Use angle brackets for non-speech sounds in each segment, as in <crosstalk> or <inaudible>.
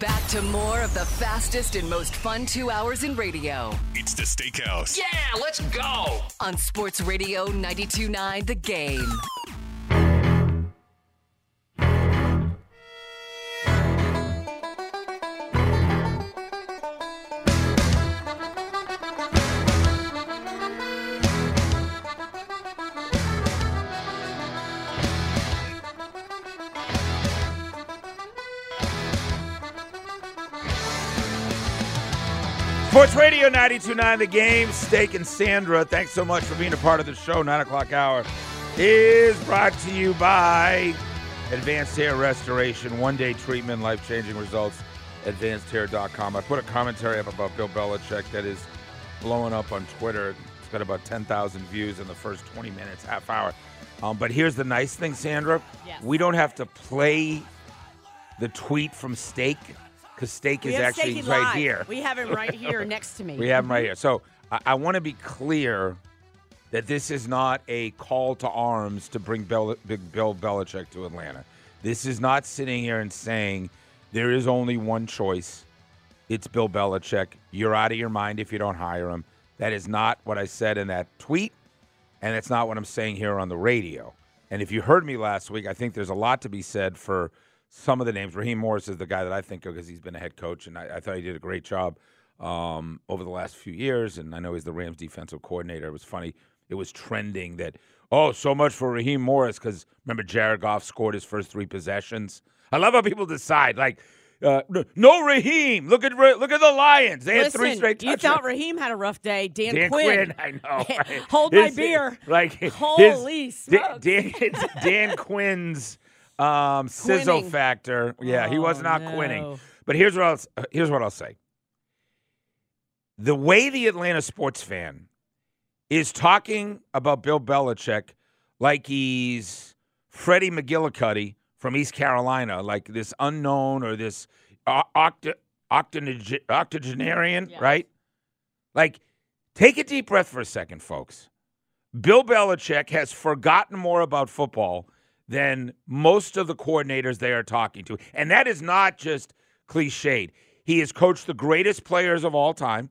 Back to more of the fastest and most fun two hours in radio It's the Steakhouse. Yeah, let's go. on Sports Radio 92.9 The Game. Sports Radio 92.9 The Game. Steak and Sandra, thanks so much for being a part of the show. 9 o'clock hour is brought to you by Advanced Hair Restoration. One day treatment, life changing results. AdvancedHair.com. I put a commentary up about Bill Belichick that is blowing up on Twitter. It's got about 10,000 views in the first 20 minutes, half hour. Um, but here's the nice thing, Sandra. Yes. We don't have to play the tweet from Steak because Steak We is actually Steaky right Live. here. We have him right here <laughs> next to me. We have him right mm-hmm. here. So I, I want to be clear that this is not a call to arms to bring Bel- Big Bill Belichick to Atlanta. This is not sitting here and saying there is only one choice. It's Bill Belichick. You're out of your mind if you don't hire him. That is not what I said in that tweet, and it's not what I'm saying here on the radio. And if you heard me last week, I think there's a lot to be said for some of the names. Raheem Morris is the guy that I think of because he's been a head coach, and I, I thought he did a great job um, over the last few years. And I know he's the Rams defensive coordinator. It was funny. It was trending that, oh, so much for Raheem Morris because remember Jared Goff scored his first three possessions. I love how people decide like. Uh, no- Raheem. Look at look at the Lions. They had three Listen, straight You thought Raheem had a rough day. Dan, Dan Quinn. Quinn, I know. <laughs> right? Hold my beer. Like his- Holy Dan, smokes. Dan, <laughs> Dan Quinn's um, sizzle Quinning. factor. Yeah, he was Oh, not no. quinning. But here's what I'll s- here's what I'll say. The way the Atlanta sports fan is talking about Bill Belichick like he's Freddie McGillicuddy from East Carolina, like this unknown or this o- octa, octogenarian, octogenarian, Yeah. right? Like, take a deep breath for a second, folks. Bill Belichick has forgotten more about football than most of the coordinators they are talking to. And that is not just cliched. He has coached the greatest players of all time,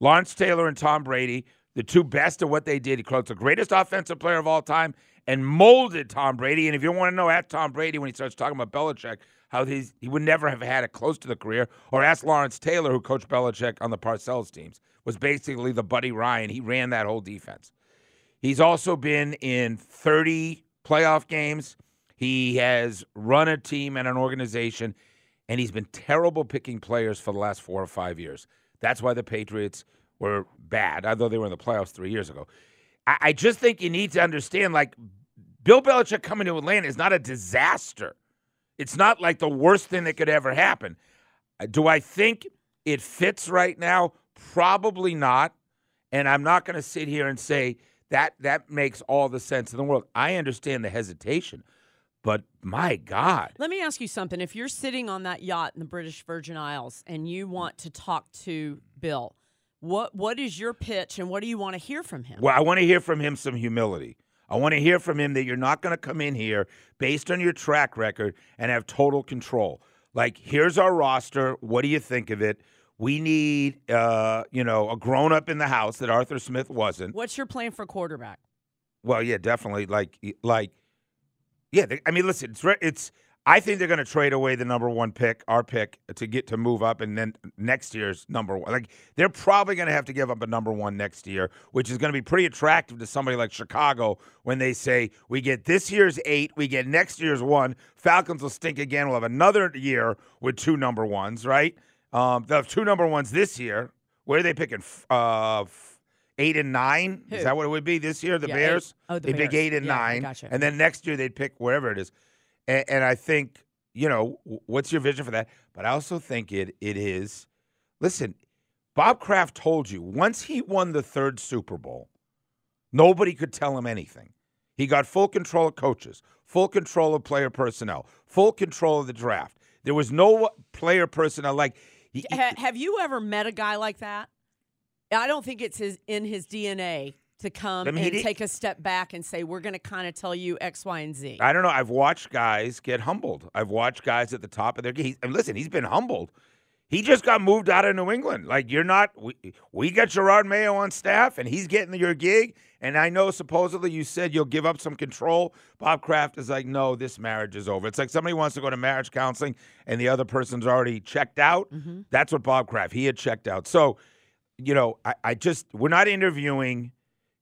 Lawrence Taylor and Tom Brady, the two best at what they did. He coached the greatest offensive player of all time and molded Tom Brady. And if you want to know, ask Tom Brady when he starts talking about Belichick, how he's, he would never have had it close to the career. Or ask Lawrence Taylor, who coached Belichick on the Parcells teams, was basically the Buddy Ryan. He ran that whole defense. He's also been in 30 playoff games. He has run a team and an organization, and he's been terrible picking players for the last four or five years. That's why the Patriots were bad, although they were in the playoffs three years ago. I, I just think you need to understand like, Bill Belichick coming to Atlanta is not a disaster. It's not like the worst thing that could ever happen. Uh, Do I think it fits right now? Probably not. And I'm not going to sit here and say that that makes all the sense in the world. I understand the hesitation, but my God. Let me ask you something. If you're sitting on that yacht in the British Virgin Isles and you want to talk to Bill, what what is your pitch and what do you want to hear from him? Well, I want to hear from him some humility. I want to hear from him that you're not going to come in here based on your track record and have total control. Like, here's our roster. What do you think of it? We need, uh, you know, a grown up in the house that Arthur Smith wasn't. What's your plan for quarterback? Well, yeah, definitely. Like, like, yeah. They, I mean, listen, it's it's. I think they're going to trade away the number one pick, our pick, to get to move up, and then next year's number one. Like, they're probably going to have to give up a number one next year, which is going to be pretty attractive to somebody like Chicago when they say we get this year's eight, we get next year's one. Falcons will stink again. We'll have another year with two number ones, right? Um, they'll two number ones this year. Where are they picking? Uh, eight and nine. Who? Is that what it would be this year? The Yeah, eight. Bears. Oh, the they pick eight and Yeah, nine, gotcha. and then next year they'd pick wherever it is. And, and I think you know what's your vision for that. But I also think it it is. Listen, Bob Kraft told you once he won the third Super Bowl, nobody could tell him anything. He got full control of coaches, full control of player personnel, full control of the draft. There was no player personnel like. Ha- have you ever met a guy like that? I don't think it's his in his DNA to come I mean, and take a step back and say, we're going to kind of tell you X, Y, and Z? I don't know. I've watched guys get humbled. I've watched guys at the top of their game. And listen, he's been humbled. He just got moved out of New England. Like you're not. We, we got Jerod Mayo on staff, and he's getting your gig. And I know supposedly you said you'll give up some control. Bob Kraft is like, no, this marriage is over. It's like somebody wants to go to marriage counseling, and the other person's already checked out. Mm-hmm. That's what Bob Kraft. He had checked out. So, you know, I, I just we're not interviewing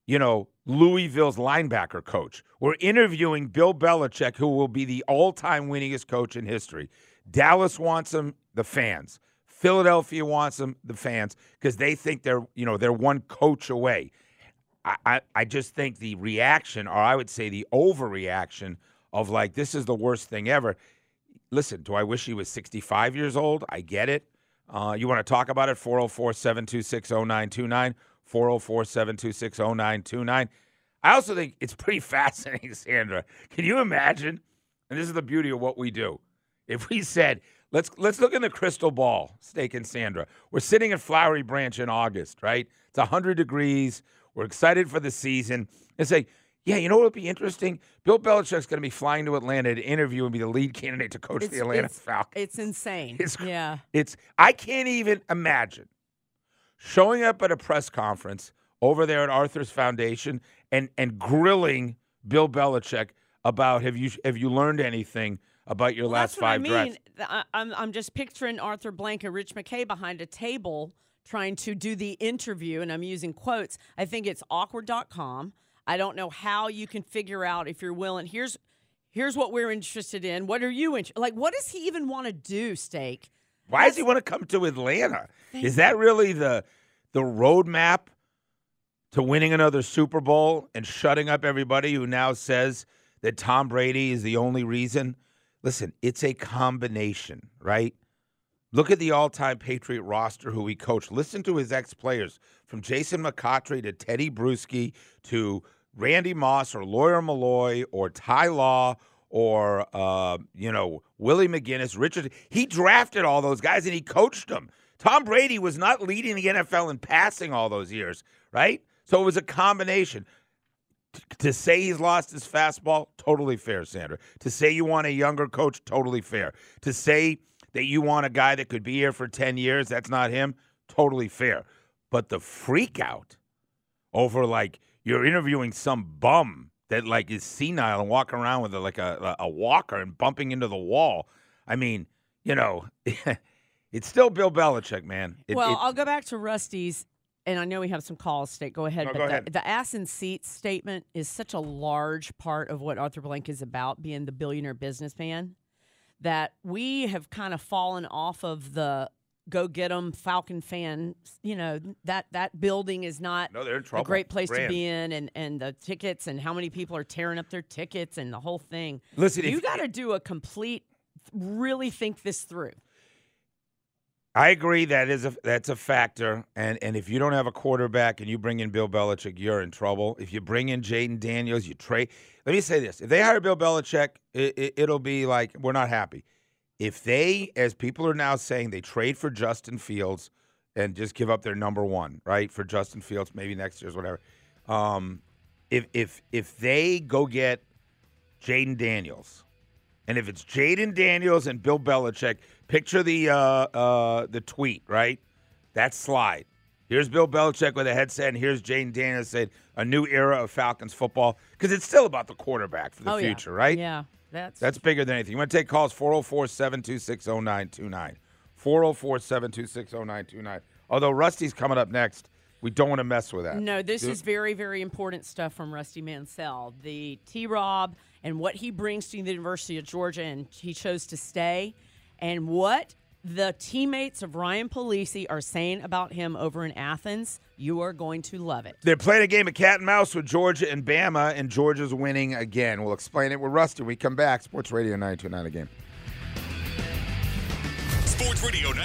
you know, Louisville's linebacker coach. We're interviewing Bill Belichick, who will be the all time winningest coach in history. Dallas wants him, the fans. Philadelphia wants him, the fans, because they think they're, you know, they're one coach away. I, I, I just think the reaction, or I would say the overreaction of like, this is the worst thing ever. Listen, do I wish he was 65 years old? I get it. Uh, you want to talk about it? 404 726 0929. 404 726 0929. I also think it's pretty <laughs> fascinating, Sandra. Can you imagine? And this is the beauty of what we do. If we said, let's let's look in the crystal ball, Steak and Sandra. We're sitting at Flowery Branch in August, right? It's 100 degrees. We're excited for the season. And say, yeah, you know what would be interesting? Bill Belichick's going to be flying to Atlanta to interview and be the lead candidate to coach the Atlanta it's, Falcons. it's insane. It's yeah. It's I can't even imagine showing up at a press conference over there at Arthur's Foundation and and grilling Bill Belichick about have you have you learned anything about your Well, last that's what five I mean. I'm, I'm just picturing Arthur Blank and Rich McKay behind a table trying to do the interview, and I'm using quotes. I think it's awkward.com. I don't know how you can figure out if you're willing. Here's here's what we're interested in. What are you interested? Like, what does he even want to do, Steak? Why does he want to come to Atlanta? Is that really the the roadmap to winning another Super Bowl and shutting up everybody who now says that Tom Brady is the only reason? Listen, it's a combination, right? Look at the all-time Patriot roster who he coached. Listen to his ex-players, from Jason McCourty to Tedy Bruschi to Randy Moss or Lawyer Milloy or Ty Law or uh, you know Willie McGinest, Richard. He drafted all those guys and he coached them. Tom Brady was not leading the NFL in passing all those years, right? So it was a combination. To say he's lost his fastball, totally fair, Sandra. To say you want a younger coach, totally fair. To say that you want a guy that could be here for 10 years, that's not him, totally fair. But the freak out over like you're interviewing some bum that like is senile and walking around with a, like a, a walker and bumping into the wall. I mean, you know, <laughs> it's still Bill Belichick, man. It- well, it- I'll go back to Rusty's, and I know we have some calls. State, go ahead. No, but go the, ahead. the ass and seats statement is such a large part of what Arthur Blank is about, being the billionaire businessman, that we have kind of fallen off of the go get 'em Falcon fan. You know that that building is not No, they're in a trouble. great place to be in, and and the tickets and how many people are tearing up their tickets and the whole thing. Listen, you got to do a complete, really think this through. I agree that is a that's a factor, and and if you don't have a quarterback and you bring in Bill Belichick, you're in trouble. If you bring in Jayden Daniels, you trade. Let me say this: if they hire Bill Belichick, it, it, it'll be like we're not happy. If they, as people are now saying, they trade for Justin Fields and just give up their number one, right, for Justin Fields, maybe next year's whatever. Um, if if if they go get Jayden Daniels, and if it's Jayden Daniels and Bill Belichick, picture the uh, uh, the tweet, right? That slide. Here's Bill Belichick with a headset, and here's Jane Daniels said, a new era of Falcons football because it's still about the quarterback for the oh future, yeah. right? Yeah, that's That's bigger than anything. You want to take calls 404 726 0929. 404 726 0929. Although Rusty's coming up next, we don't want to mess with that. No, this Do- is very, very important stuff from Rusty Mansell. The T Rob and what he brings to the University of Georgia, and he chose to stay, and what the teammates of Ryan Puglisi are saying about him over in Athens. You are going to love it. They're playing a game of cat and mouse with Georgia and Bama, and Georgia's winning again. We'll explain it with Rusty when we come back. Sports Radio 929 again. Sports Radio 90.